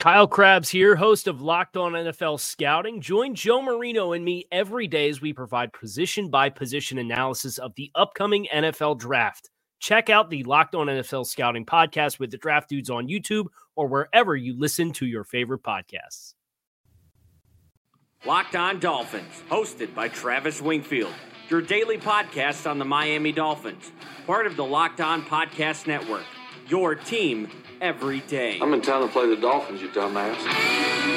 Kyle Crabbs here, host of Locked On NFL Scouting. Join Joe Marino and me every day as we provide position by position analysis of the upcoming NFL draft. Check out the Locked On NFL Scouting podcast with the draft dudes on YouTube or wherever you listen to your favorite podcasts. Locked On Dolphins, hosted by Travis Wingfield, your daily podcast on the Miami Dolphins, part of the Locked On Podcast Network. Your team every day. I'm in town to play the Dolphins, you dumbass.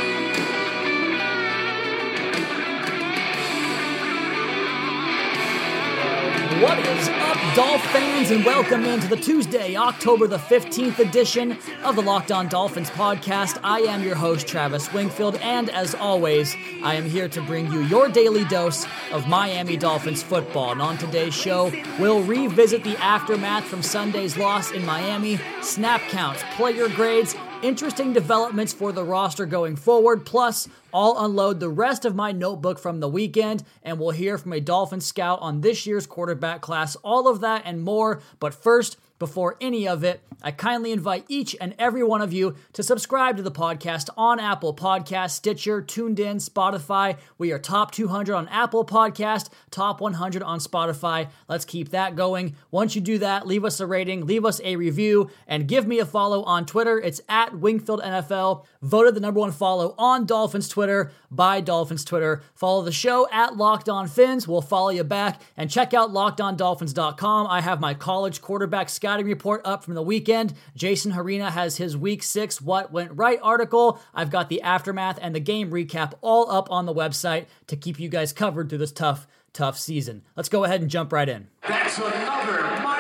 What is up, Dolph fans, and welcome into the Tuesday, October the 15th edition of the Locked On Dolphins podcast. I am your host, Travis Wingfield, and as always, I am here to bring you your daily dose of Miami Dolphins football. And on today's show, we'll revisit the aftermath from Sunday's loss in Miami, snap counts, player grades, interesting developments for the roster going forward. Plus, I'll unload the rest of my notebook from the weekend, and we'll hear from a Dolphin scout on this year's quarterback class. All of that and more. But first, before any of it, I kindly invite each and every one of you to subscribe to the podcast on Apple Podcast, Stitcher, TuneIn, Spotify. We are top 200 on Apple Podcast, top 100 on Spotify. Let's keep that going. Once you do that, leave us a rating, leave us a review, and give me a follow on Twitter. It's at Wingfield NFL. Voted the number one follow on Dolphins Twitter by Dolphins Twitter. Follow the show at Locked On Phins. We'll follow you back and check out LockedOnDolphins.com. I have my college quarterback scouting report up from the weekend. Jason Hrina has his week six What Went Right article. I've got the aftermath and the game recap all up on the website to keep you guys covered through this tough, tough season. Let's go ahead and jump right in. That's another.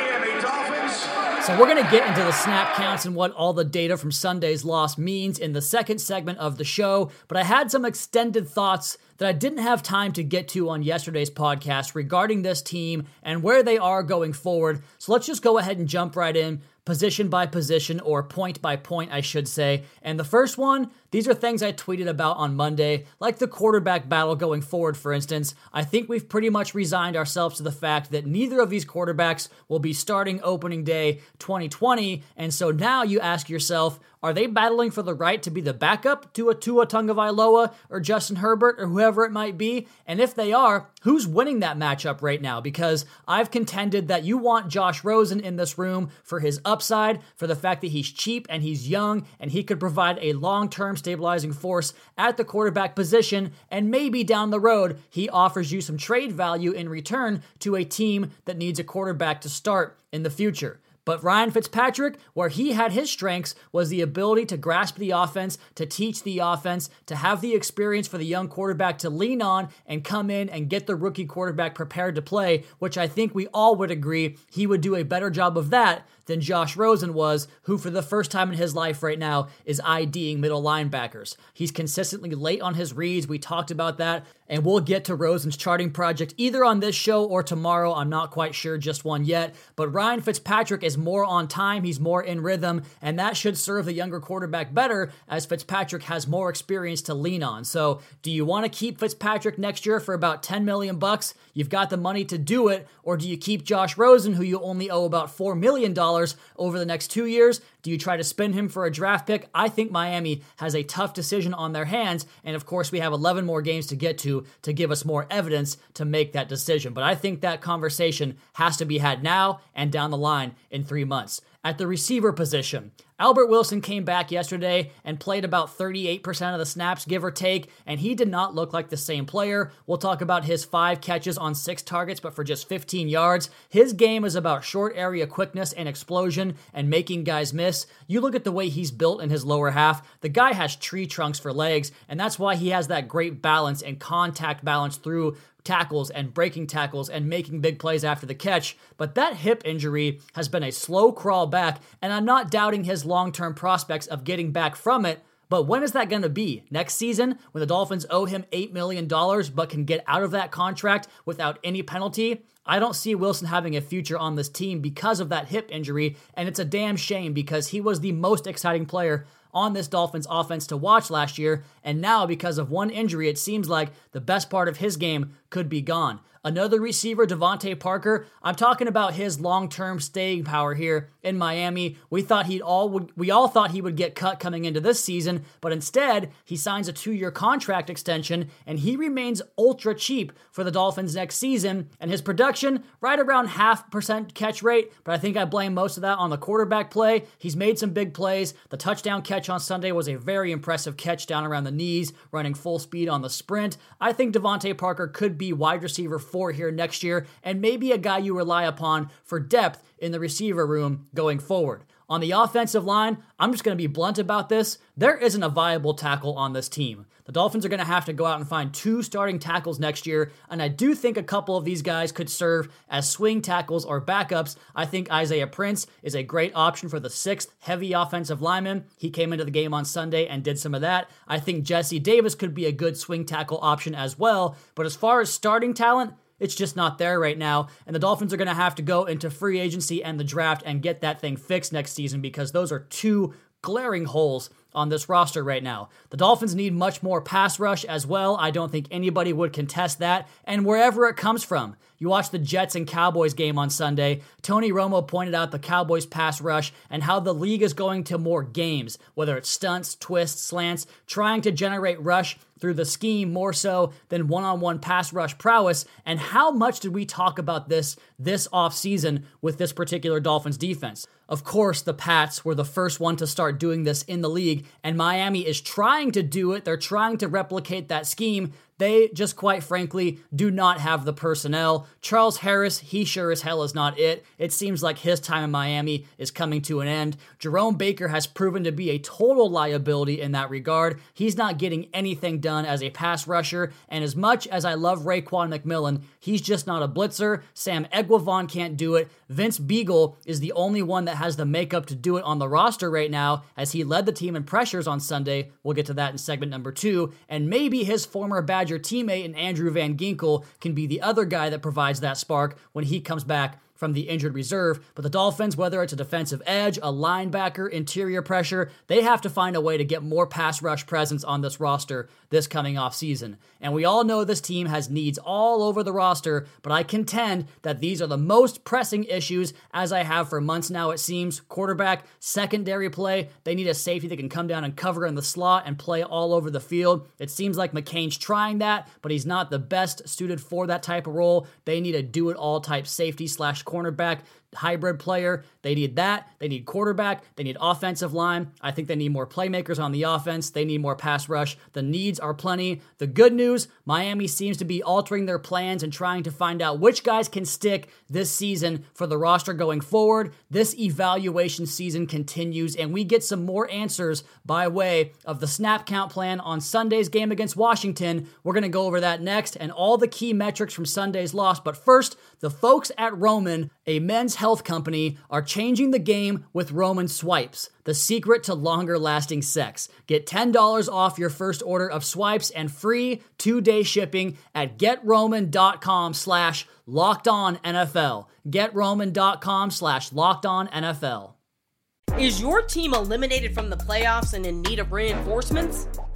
So we're going to get into the snap counts and what all the data from Sunday's loss means in the second segment of the show, but I had some extended thoughts that I didn't have time to get to on yesterday's podcast regarding this team and where they are going forward. So let's just go ahead and jump right in position by position or point by point, I should say. And the first one, these are things I tweeted about on Monday, like the quarterback battle going forward, for instance. I think we've pretty much resigned ourselves to the fact that neither of these quarterbacks will be starting opening day 2020. And so now you ask yourself, are they battling for the right to be the backup to a Tua Tagovailoa or Justin Herbert or whoever it might be? And if they are, who's winning that matchup right now? Because I've contended that you want Josh Rosen in this room for his upside, for the fact that he's cheap and he's young and he could provide a long-term stabilizing force at the quarterback position, and maybe down the road he offers you some trade value in return to a team that needs a quarterback to start in the future. But Ryan Fitzpatrick, where he had his strengths, was the ability to grasp the offense, to teach the offense, to have the experience for the young quarterback to lean on and come in and get the rookie quarterback prepared to play, which I think we all would agree he would do a better job of that than Josh Rosen was, who for the first time in his life right now is IDing middle linebackers. He's consistently late on his reads. We talked about that, and we'll get to Rosen's charting project either on this show or tomorrow. I'm not quite sure just one yet, but Ryan Fitzpatrick is more on time, he's more in rhythm, and that should serve the younger quarterback better as Fitzpatrick has more experience to lean on. So, do you want to keep Fitzpatrick next year for about 10 million bucks? You've got the money to do it, or do you keep Josh Rosen who you only owe about 4 million dollars over the next 2 years? Do you try to spend him for a draft pick? I think Miami has a tough decision on their hands, and of course, we have 11 more games to get to to give us more evidence to make that decision. But I think that conversation has to be had now and down the line in three months. at the receiver position. Albert Wilson came back yesterday and played about 38% of the snaps, give or take, and he did not look like the same player. We'll talk about his five catches on six targets, but for just 15 yards. His game is about short area quickness and explosion and making guys miss. You look at the way he's built in his lower half, the guy has tree trunks for legs, and that's why he has that great balance and contact balance through tackles and breaking tackles and making big plays after the catch, but that hip injury has been a slow crawl back, and I'm not doubting his long term prospects of getting back from it. But when is that going to be? Next season, when the Dolphins owe him $8 million but can get out of that contract without any penalty? I don't see Wilson having a future on this team because of that hip injury, and it's a damn shame because he was the most exciting player on this Dolphins offense to watch last year, and now because of one injury, it seems like the best part of his game could be gone. Another receiver, DeVante Parker. I'm talking about his long-term staying power here in Miami. We thought he'd all would, we all thought he would get cut coming into this season, but instead he signs a two-year contract extension and he remains ultra cheap for the Dolphins next season. And his production right around half percent catch rate, but I think I blame most of that on the quarterback play. He's made some big plays. The touchdown catch on Sunday was a very impressive catch down around the knees, running full speed on the sprint. I think DeVante Parker could be wide receiver four here next year, and maybe a guy you rely upon for depth in the receiver room going forward. On the offensive line, I'm just going to be blunt about this. There isn't a viable tackle on this team. The Dolphins are going to have to go out and find two starting tackles next year, and I do think a couple of these guys could serve as swing tackles or backups. I think Isaiah Prince is a great option for the sixth heavy offensive lineman. He came into the game on Sunday and did some of that. I think Jesse Davis could be a good swing tackle option as well, but as far as starting talent, it's just not there right now. And the Dolphins are going to have to go into free agency and the draft and get that thing fixed next season because those are two glaring holes on this roster right now. The Dolphins need much more pass rush as well. I don't think anybody would contest that. And wherever it comes from, you watch the Jets and Cowboys game on Sunday. Tony Romo pointed out the Cowboys pass rush and how the league is going to more games, whether it's stunts, twists, slants, trying to generate rush through the scheme more so than one-on-one pass rush prowess and how much did we talk about this this offseason with this particular Dolphins defense of course, the Pats were the first one to start doing this in the league, and Miami is trying to do it. They're trying to replicate that scheme. They just quite frankly do not have the personnel. Charles Harris, he sure as hell is not it. It seems like his time in Miami is coming to an end. Jerome Baker has proven to be a total liability in that regard. He's not getting anything done as a pass rusher, and as much as I love Raekwon McMillan, he's just not a blitzer. Sam Eguavoen can't do it. Vince Biegel is the only one that has the makeup to do it on the roster right now, as he led the team in pressures on Sunday. We'll get to that in segment number two, and maybe his former badge your teammate and Andrew Van Ginkel can be the other guy that provides that spark when he comes back from the injured reserve. But the Dolphins, whether it's a defensive edge, a linebacker, interior pressure, they have to find a way to get more pass rush presence on this roster this coming off season. And we all know this team has needs all over the roster, but I contend that these are the most pressing issues as I have for months now, it seems. Quarterback, secondary play, they need a safety that can come down and cover in the slot and play all over the field. It seems like McCain's trying that, but he's not the best suited for that type of role. They need a do it all type safety slash cornerback hybrid player. They need that. They need quarterback. They need offensive line. I think they need more playmakers on the offense. They need more pass rush. The needs are plenty. The good news Miami seems to be altering their plans and trying to find out which guys can stick this season for the roster going forward. This evaluation season continues, and we get some more answers by way of the snap count plan on Sunday's game against Washington. We're going to go over that next and all the key metrics from Sunday's loss. But first, the folks at Roman, a men's health company, are changing the game with Roman swipes, the secret to longer lasting sex. Get $10 off your first order of swipes and free two-day shipping at getroman.com slash locked on NFL. Getroman.com slash locked on NFL. Is your team eliminated from the playoffs and in need of reinforcements?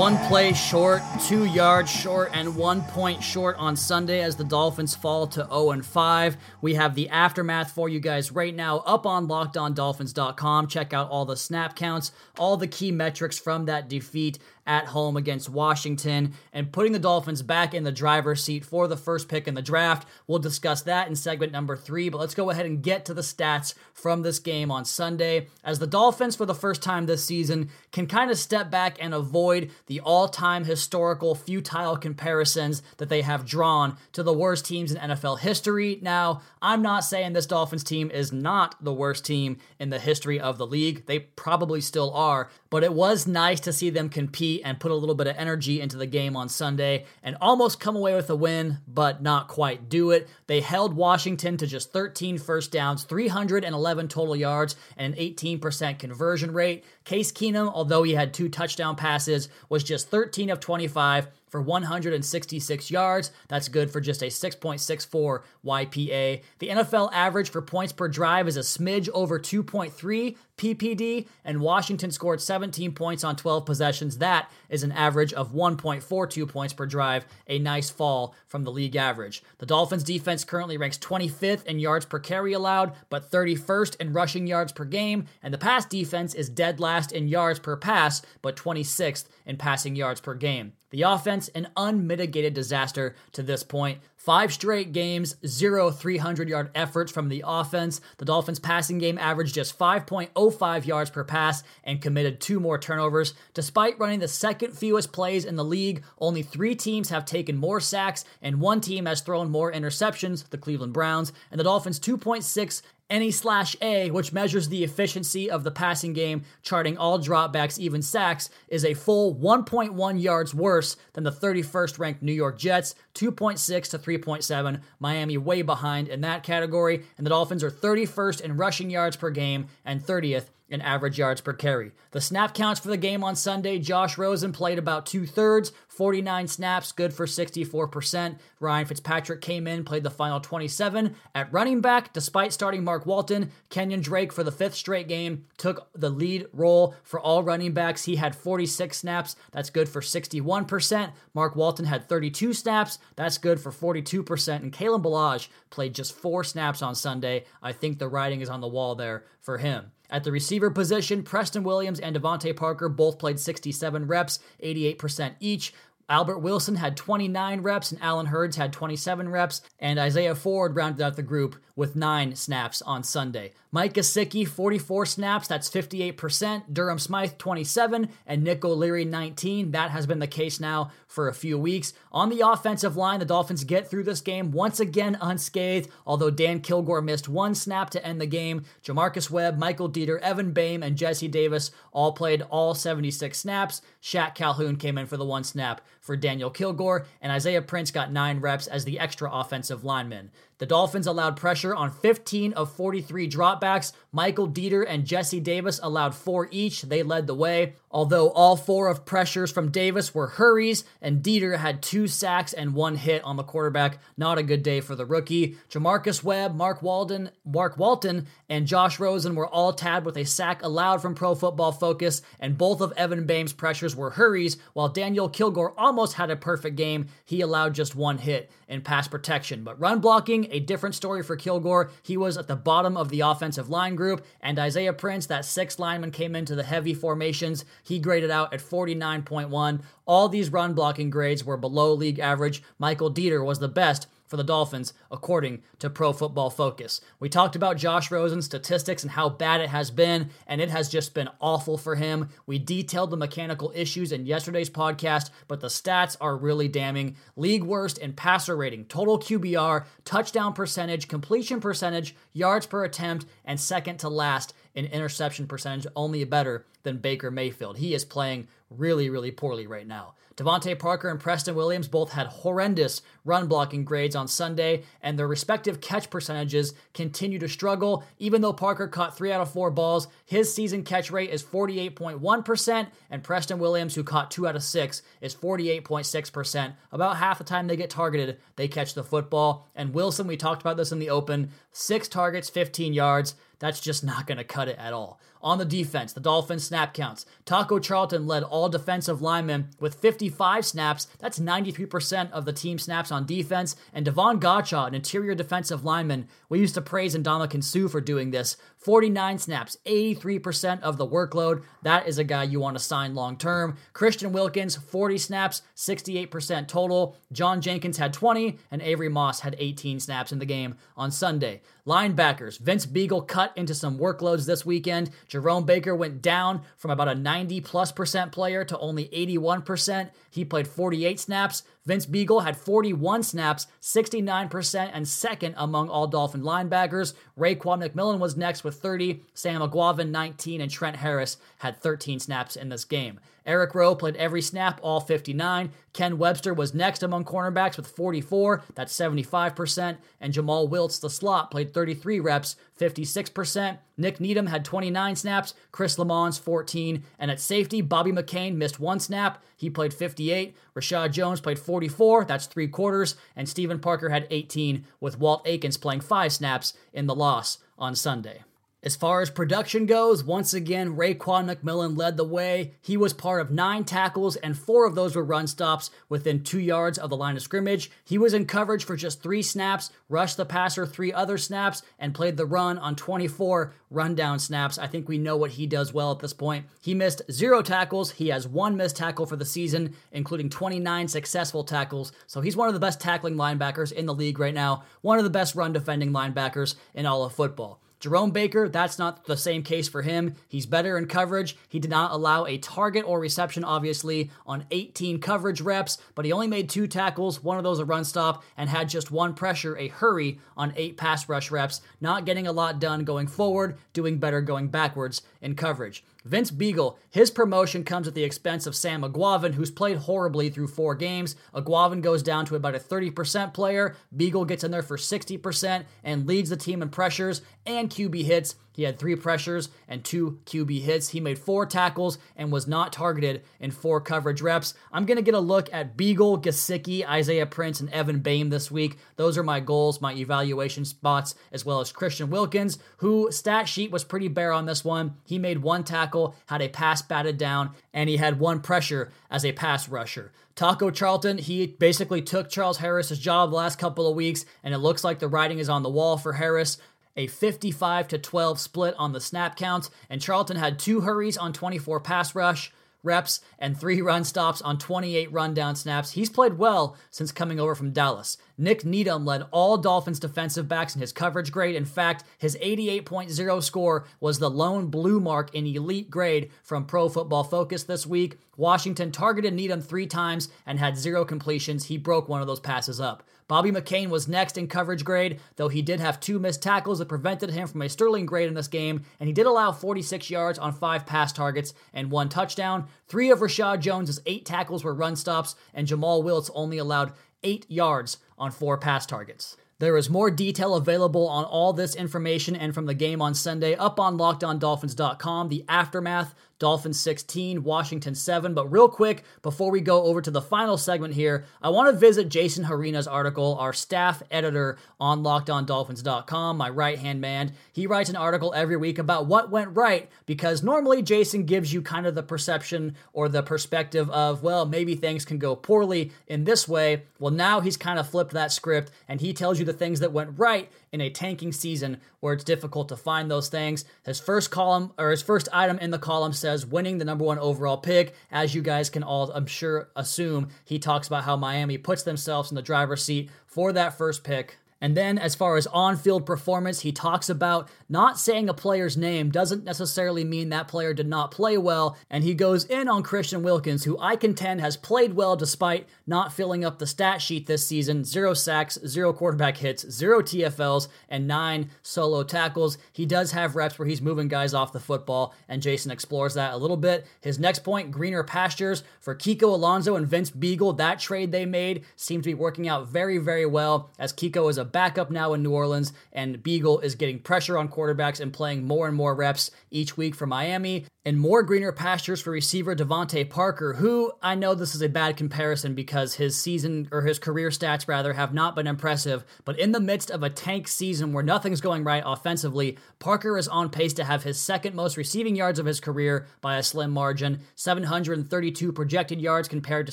One play short, two yards short, and one point short on Sunday as the Dolphins fall to 0 and 5. We have the aftermath for you guys right now up on lockedondolphins.com. Check out all the snap counts, all the key metrics from that defeat at home against Washington and putting the Dolphins back in the driver's seat for the first pick in the draft. We'll discuss that in segment number three, but let's go ahead and get to the stats from this game on Sunday as the Dolphins, for the first time this season, can kind of step back and avoid the all time historical futile comparisons that they have drawn to the worst teams in NFL history. Now, I'm not saying this Dolphins team is not the worst team in the history of the league. They probably still are, but it was nice to see them compete and put a little bit of energy into the game on Sunday and almost come away with a win, but not quite do it. They held Washington to just 13 first downs, 311 total yards, and an 18% conversion rate. Case Keenum, although he had two touchdown passes, was just 13 of 25 for 166 yards. That's good for just a 6.64 YPA. The NFL average for points per drive is a smidge over 2.3 PPD, and Washington scored 17 points on 12 possessions. That is an average of 1.42 points per drive, a nice fall from the league average. The Dolphins defense currently ranks 25th in yards per carry allowed, but 31st in rushing yards per game, and the pass defense is dead last in yards per pass, but 26th in passing yards per game. The offense, an unmitigated disaster to this point. Five straight games, zero 300 yard efforts from the offense. The Dolphins' passing game averaged just 5.05 yards per pass and committed two more turnovers. Despite running the second fewest plays in the league, only three teams have taken more sacks, and one team has thrown more interceptions, the Cleveland Browns. And the Dolphins' 2.6 any slash A, which measures the efficiency of the passing game, charting all dropbacks, even sacks, is a full 1.1 yards worse than the 31st ranked New York Jets, 2.6 to 3.7. Miami way behind in that category, and the Dolphins are 31st in rushing yards per game and 30th in average yards per carry. The snap counts for the game on Sunday Josh Rosen played about two thirds, 49 snaps, good for 64%. Ryan Fitzpatrick came in, played the final 27. At running back, despite starting Mark Walton, Kenyan Drake for the fifth straight game took the lead role for all running backs. He had 46 snaps, that's good for 61%. Mark Walton had 32 snaps, that's good for 42%. And Kalen Ballage played just four snaps on Sunday. I think the writing is on the wall there for him. At the receiver position, Preston Williams and DeVante Parker both played 67 reps, 88% each. Albert Wilson had 29 reps and Allen Hurns had 27 reps, and Isaiah Ford rounded out the group with 9 snaps on Sunday. Mike Gesicki, 44 snaps, that's 58%. Durham Smythe, 27, and Nick O'Leary, 19. That has been the case now for a few weeks. On the offensive line, the Dolphins get through this game once again unscathed, although Dan Kilgore missed one snap to end the game. J'Marcus Webb, Michael Deiter, Evan Boehm, and Jesse Davis all played all 76 snaps. Shaq Calhoun came in for the one snap for Daniel Kilgore, and Isaiah Prince got nine reps as the extra offensive lineman. The Dolphins allowed pressure on 15 of 43 dropbacks. Michael Deiter and Jesse Davis allowed four each. They led the way. Although all four of pressures from Davis were hurries, and Deiter had two sacks and one hit on the quarterback. Not a good day for the rookie. J'Marcus Webb, Mark Walden, Mark Walton, and Josh Rosen were all tabbed with a sack allowed from Pro Football Focus, and both of Evan Boehm's pressures were hurries, while Daniel Kilgore almost had a perfect game. He allowed just one hit in pass protection. But run blocking, a different story for Kilgore. He was at the bottom of the offensive line group, and Isaiah Prince, that sixth lineman, came into the heavy formations He graded out at 49.1. All these run blocking grades were below league average. Michael Deiter was the best for the Dolphins, according to Pro Football Focus. We talked about Josh Rosen's statistics and how bad it has been, and it has just been awful for him. We detailed the mechanical issues in yesterday's podcast, but the stats are really damning. League worst in passer rating, total QBR, touchdown percentage, completion percentage, yards per attempt, and second to last in interception percentage, only better than Baker Mayfield. He is playing really, really poorly right now. DeVante Parker and Preston Williams both had horrendous run blocking grades on Sunday, and their respective catch percentages continue to struggle. Even though Parker caught three out of four balls, his season catch rate is 48.1%, and Preston Williams, who caught two out of six, is 48.6%. About half the time they get targeted, they catch the football. And Wilson, we talked about this in the open, six targets, 15 yards. That's just not going to cut it at all. On the defense, the Dolphins snap counts. Taco Charlton led all defensive linemen with 55 snaps. That's 93% of the team snaps on defense. And Davon Godchaux, an interior defensive lineman, we used to praise Ndamukong Suh for doing this. 49 snaps, 83% of the workload. That is a guy you want to sign long term. Christian Wilkins, 40 snaps, 68% total. John Jenkins had 20, and Avery Moss had 18 snaps in the game on Sunday. Linebackers, Vince Biegel cut into some workloads this weekend. Jerome Baker went down from about a 90 plus percent player to only 81%. He played 48 snaps. Vince Biegel had 41 snaps, 69%, and second among all Dolphin linebackers. Raekwon McMillan was next with 30, Sam Eguavoen 19, and Trent Harris had 13 snaps in this game. Eric Rowe played every snap, all 59. Ken Webster was next among cornerbacks with 44, that's 75%. And Jomal Wiltz, the slot, played 33 reps, 56%. Nick Needham had 29 snaps, Chris Lammons 14. And at safety, Bobby McCain missed one snap, he played 58. Reshad Jones played 44, that's three quarters. And Steven Parker had 18, with Walt Aikens playing five snaps in the loss on Sunday. As far as production goes, once again, Raekwon McMillan led the way. He was part of nine tackles, and four of those were run stops within two yards of the line of scrimmage. He was in coverage for just three snaps, rushed the passer three other snaps, and played the run on 24 rundown snaps. I think we know what he does well at this point. He missed zero tackles. He has one missed tackle for the season, including 29 successful tackles. So he's one of the best tackling linebackers in the league right now, one of the best run defending linebackers in all of football. Jerome Baker, that's not the same case for him. He's better in coverage. He did not allow a target or reception, obviously, on 18 coverage reps, but he only made two tackles, one of those a run stop, and had just one pressure, a hurry, on eight pass rush reps. Not getting a lot done going forward, doing better going backwards in coverage. Vince Biegel, his promotion comes at the expense of Sam Eguavoen, who's played horribly through four games. Eguavoen goes down to about a 30% player. Biegel gets in there for 60% and leads the team in pressures and QB hits. He had three pressures and two QB hits. He made four tackles and was not targeted in four coverage reps. I'm going to get a look at Biegel, Gesicki, Isaiah Prince, and Evan Boehm this week. Those are my goals, my evaluation spots, as well as Christian Wilkins, who stat sheet was pretty bare on this one. He made one tackle, had a pass batted down, and he had one pressure as a pass rusher. Taco Charlton, he basically took Charles Harris's job the last couple of weeks, and it looks like the writing is on the wall for Harris a 55 to 12 split on the snap counts, and Charlton had two hurries on 24 pass rush reps and three run stops on 28 rundown snaps. He's played well since coming over from Dallas. Nick Needham led all Dolphins defensive backs in his coverage grade. In fact, his 88.0 score was the lone blue mark in elite grade from Pro Football Focus this week. Washington targeted Needham three times and had zero completions. He broke one of those passes up. Bobby McCain was next in coverage grade, though he did have two missed tackles that prevented him from a sterling grade in this game, and he did allow 46 yards on five pass targets and one touchdown. Three of Reshad Jones's eight tackles were run stops, and Jomal Wiltz only allowed eight yards on four pass targets. There is more detail available on all this information and from the game on Sunday up on lockedondolphins.com. The aftermath Dolphins 16, Washington 7. But real quick, before we go over to the final segment here, I want to visit Jason Hrina's article, our staff editor on lockedondolphins.com, my right hand man. He writes an article every week about what went right because normally Jason gives you kind of the perception or the perspective of, well, maybe things can go poorly in this way. Well, now he's kind of flipped that script and he tells you the things that went right in a tanking season where it's difficult to find those things. His first column or his first item in the column says, winning the number one overall pick. As you guys can all, I'm sure, assume, he talks about how Miami puts themselves in the driver's seat for that first pick. And then, as far as on field performance, he talks about not saying a player's name doesn't necessarily mean that player did not play well. And he goes in on Christian Wilkins, who I contend has played well despite not filling up the stat sheet this season zero sacks, zero quarterback hits, zero TFLs, and nine solo tackles. He does have reps where he's moving guys off the football, and Jason explores that a little bit. His next point greener pastures for Kiko Alonso and Vince Biegel. That trade they made seems to be working out very, very well as Kiko is a backup now in New Orleans, and Biegel is getting pressure on quarterbacks and playing more and more reps each week for Miami. And more greener pastures for receiver DeVante Parker, who I know this is a bad comparison because his season or his career stats rather have not been impressive, but in the midst of a tank season where nothing's going right offensively, Parker is on pace to have his second most receiving yards of his career by a slim margin, 732 projected yards compared to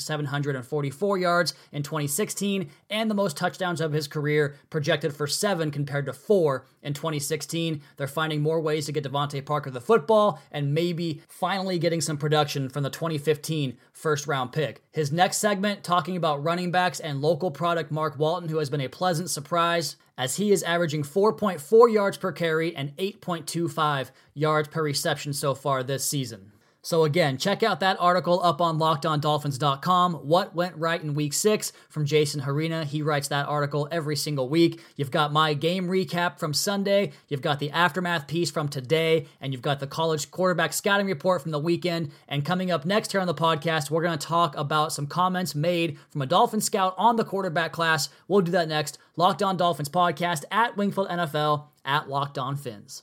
744 yards in 2016, and the most touchdowns of his career projected for 7 compared to 4 in 2016. They're finding more ways to get DeVante Parker the football and maybe finally getting some production from the 2015 first round pick. His next segment, talking about running backs and local product Mark Walton, who has been a pleasant surprise as he is averaging 4.4 yards per carry and 8.25 yards per reception so far this season. So again, check out that article up on lockedondolphins.com. What went right in week six from Jason Hrina. He writes that article every single week. You've got my game recap from Sunday, you've got the aftermath piece from today, and you've got the college quarterback scouting report from the weekend. And coming up next here on the podcast, we're going to talk about some comments made from a Dolphin scout on the quarterback class. We'll do that next. Locked On Dolphins podcast at Wingfield NFL at Locked On Phins.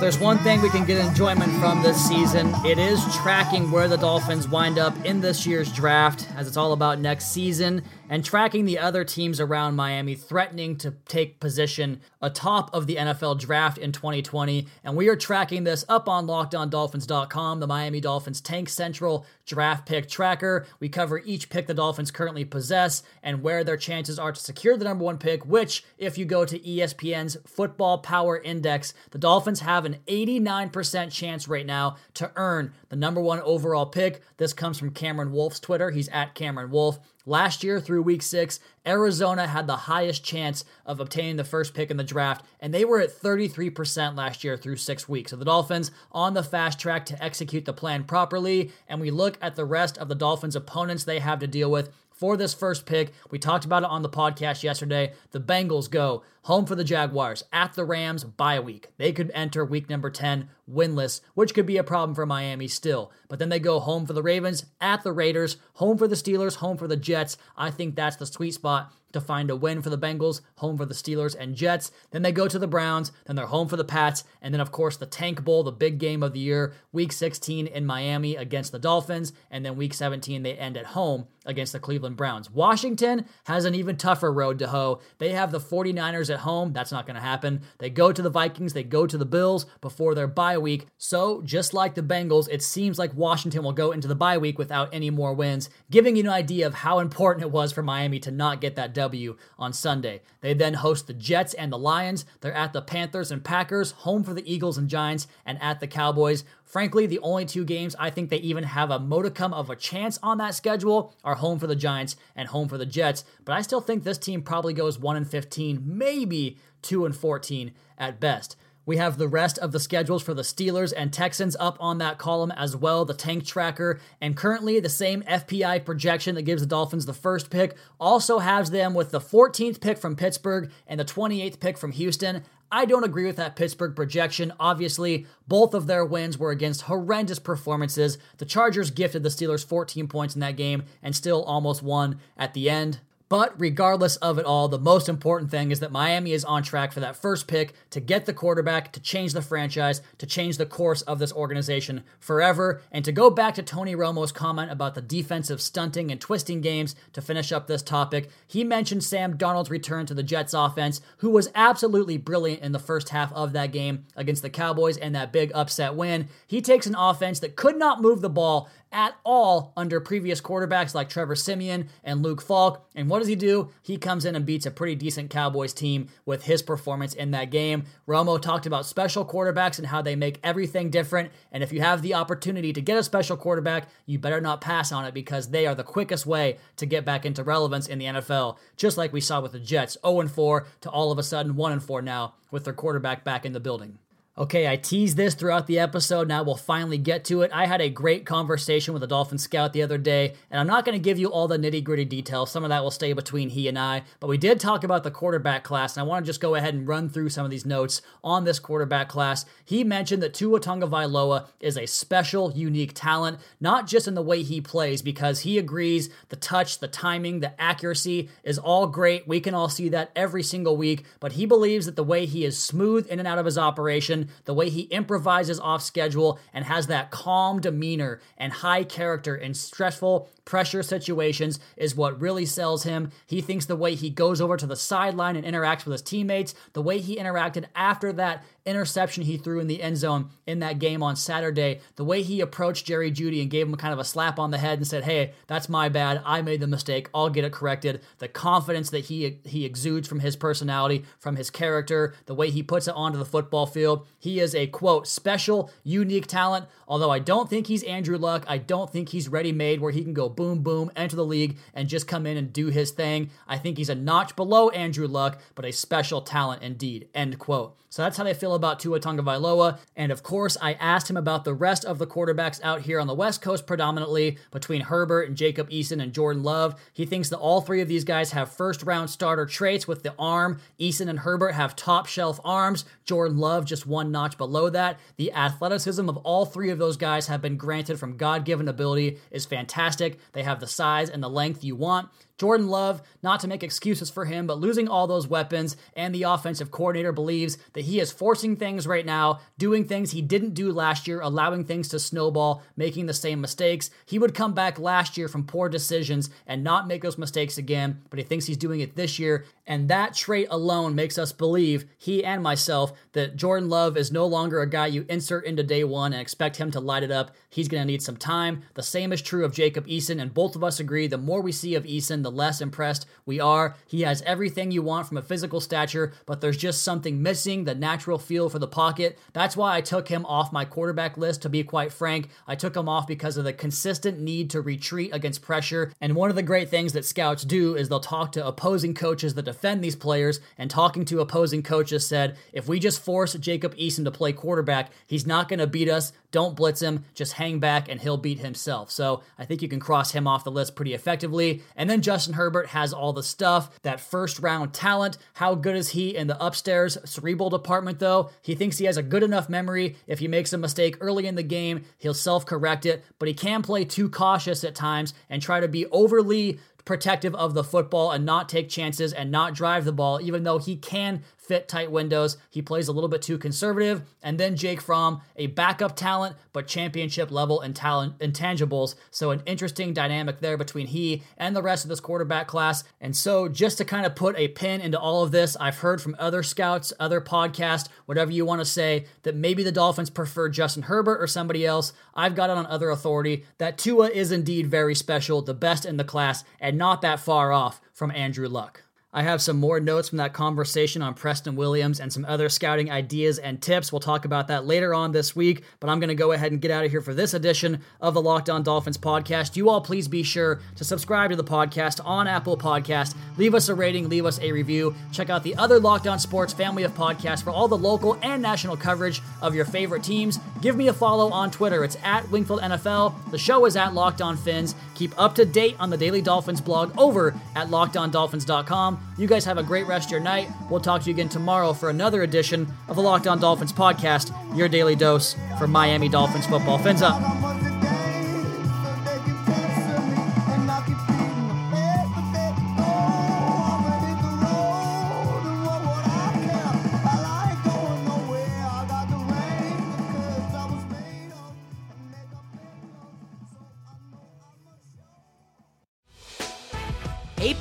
If there's one thing we can get enjoyment from this season, it is tracking where the Dolphins wind up in this year's draft, as it's all about next season, and tracking the other teams around Miami threatening to take position atop of the NFL draft in 2020. And we are tracking this up on lockedondolphins.com, the Miami Dolphins Tank Central draft pick tracker. We cover each pick the Dolphins currently possess and where their chances are to secure the number one pick, which, if you go to ESPN's Football Power Index, the Dolphins have an 89% chance right now to earn the number one overall pick. This comes from Cameron Wolfe's Twitter. He's at Cameron Wolf. Last year through week six, Arizona had the highest chance of obtaining the first pick in the draft, and they were at 33% last year through six weeks. So the Dolphins on the fast track to execute the plan properly, and we look at the rest of the Dolphins' opponents they have to deal with for this first pick. We talked about it on the podcast yesterday. The Bengals go home for the Jaguars at the Rams bye week. They could enter week number 10 winless, which could be a problem for Miami still. But then they go home for the Ravens, at the Raiders, home for the Steelers, home for the Jets. I think that's the sweet spot to find a win for the Bengals, home for the Steelers and Jets. Then they go to the Browns, then they're home for the Pats, and then, of course, the Tank Bowl, the big game of the year, week 16 in Miami against the Dolphins, and then week 17 they end at home against the Cleveland Browns. Washington has an even tougher road to hoe. They have the 49ers at home. That's not going to happen. They go to the Vikings, they go to the Bills before their bye week. So, just like the Bengals, it seems like Washington will go into the bye week without any more wins, giving you an idea of how important it was for Miami to not get that W on Sunday. They then host the Jets and the Lions. They're at the Panthers and Packers, home for the Eagles and Giants, and at the Cowboys. Frankly, the only two games I think they even have a modicum of a chance on that schedule are home for the Giants and home for the Jets. But I still think this team probably goes 1 and 15, maybe 2 and 14 at best. We have the rest of the schedules for the Steelers and Texans up on that column as well, the tank tracker. And currently, the same FPI projection that gives the Dolphins the first pick also has them with the 14th pick from Pittsburgh and the 28th pick from Houston. I don't agree with that Pittsburgh projection. Obviously, both of their wins were against horrendous performances. The Chargers gifted the Steelers 14 points in that game and still almost won at the end. But regardless of it all, the most important thing is that Miami is on track for that first pick to get the quarterback, to change the franchise, to change the course of this organization forever. And to go back to Tony Romo's comment about the defensive stunting and twisting games to finish up this topic, he mentioned Sam Darnold's return to the Jets offense, who was absolutely brilliant in the first half of that game against the Cowboys and that big upset win. He takes an offense that could not move the ball at all under previous quarterbacks like Trevor Siemian and Luke Falk. And what does he do? He comes in and beats a pretty decent Cowboys team with his performance in that game. Romo talked about special quarterbacks and how they make everything different. And if you have the opportunity to get a special quarterback, you better not pass on it because they are the quickest way to get back into relevance in the NFL, just like we saw with the Jets 0 4 to all of a sudden 1 4 now with their quarterback back in the building. Okay, I teased this throughout the episode. Now we'll finally get to it. I had a great conversation with a Dolphin scout the other day, and I'm not going to give you all the nitty gritty details. Some of that will stay between he and I, but we did talk about the quarterback class, and I want to just go ahead and run through some of these notes on this quarterback class. He mentioned that Tua Tagovailoa is a special, unique talent, not just in the way he plays, because he agrees the touch, the timing, the accuracy is all great. We can all see that every single week, but he believes that the way he is smooth in and out of his operation, the way he improvises off schedule and has that calm demeanor and high character in stressful pressure situations is what really sells him. He thinks the way he goes over to the sideline and interacts with his teammates, the way he interacted after that interception he threw in the end zone in that game on Saturday, the way he approached Jerry Jeudy and gave him kind of a slap on the head and said, "Hey, that's my bad. I made the mistake. I'll get it corrected." The confidence that he he exudes from his personality, from his character, the way he puts it onto the football field. He is a quote special, unique talent. Although I don't think he's Andrew Luck, I don't think he's ready made where he can go boom boom enter the league and just come in and do his thing. I think he's a notch below Andrew Luck, but a special talent indeed. End quote. So that's how they feel about Tua Tagovailoa. And of course, I asked him about the rest of the quarterbacks out here on the West Coast, predominantly between Herbert and Jacob Eason and Jordan Love. He thinks that all three of these guys have first round starter traits with the arm. Eason and Herbert have top shelf arms. Jordan Love just one notch below that. The athleticism of all three of those guys have been granted from God given ability is fantastic. They have the size and the length you want. Jordan Love, not to make excuses for him, but losing all those weapons, and the offensive coordinator believes that he is forcing things right now, doing things he didn't do last year, allowing things to snowball, making the same mistakes. He would come back last year from poor decisions and not make those mistakes again, but he thinks he's doing it this year. And that trait alone makes us believe, he and myself, that Jordan Love is no longer a guy you insert into day one and expect him to light it up. He's going to need some time. The same is true of Jacob Eason, and both of us agree the more we see of Eason, the less impressed we are. He has everything you want from a physical stature, but there's just something missing the natural feel for the pocket. That's why I took him off my quarterback list, to be quite frank. I took him off because of the consistent need to retreat against pressure. And one of the great things that scouts do is they'll talk to opposing coaches that defend these players, and talking to opposing coaches said, if we just force Jacob Eason to play quarterback, he's not going to beat us. Don't blitz him, just hang back and he'll beat himself. So I think you can cross him off the list pretty effectively. And then Justin Herbert has all the stuff, that first round talent. How good is he in the upstairs cerebral department, though? He thinks he has a good enough memory. If he makes a mistake early in the game, he'll self correct it, but he can play too cautious at times and try to be overly protective of the football and not take chances and not drive the ball, even though he can fit tight windows. He plays a little bit too conservative. And then Jake Fromm, a backup talent, but championship level and talent intangibles. So an interesting dynamic there between he and the rest of this quarterback class. And so just to kind of put a pin into all of this, I've heard from other scouts, other podcasts, whatever you want to say, that maybe the Dolphins prefer Justin Herbert or somebody else. I've got it on other authority that Tua is indeed very special, the best in the class, and not that far off from Andrew Luck. I have some more notes from that conversation on Preston Williams and some other scouting ideas and tips. We'll talk about that later on this week, but I'm going to go ahead and get out of here for this edition of the Locked On Dolphins podcast. You all please be sure to subscribe to the podcast on Apple Podcast. Leave us a rating, leave us a review. Check out the other Locked On Sports family of podcasts for all the local and national coverage of your favorite teams. Give me a follow on Twitter. It's at Wingfield NFL. The show is at Locked On Phins. Keep up to date on the Daily Dolphins blog over at lockedondolphins.com. You guys have a great rest of your night. We'll talk to you again tomorrow for another edition of the Locked On Dolphins podcast, your daily dose for Miami Dolphins football. Fins up.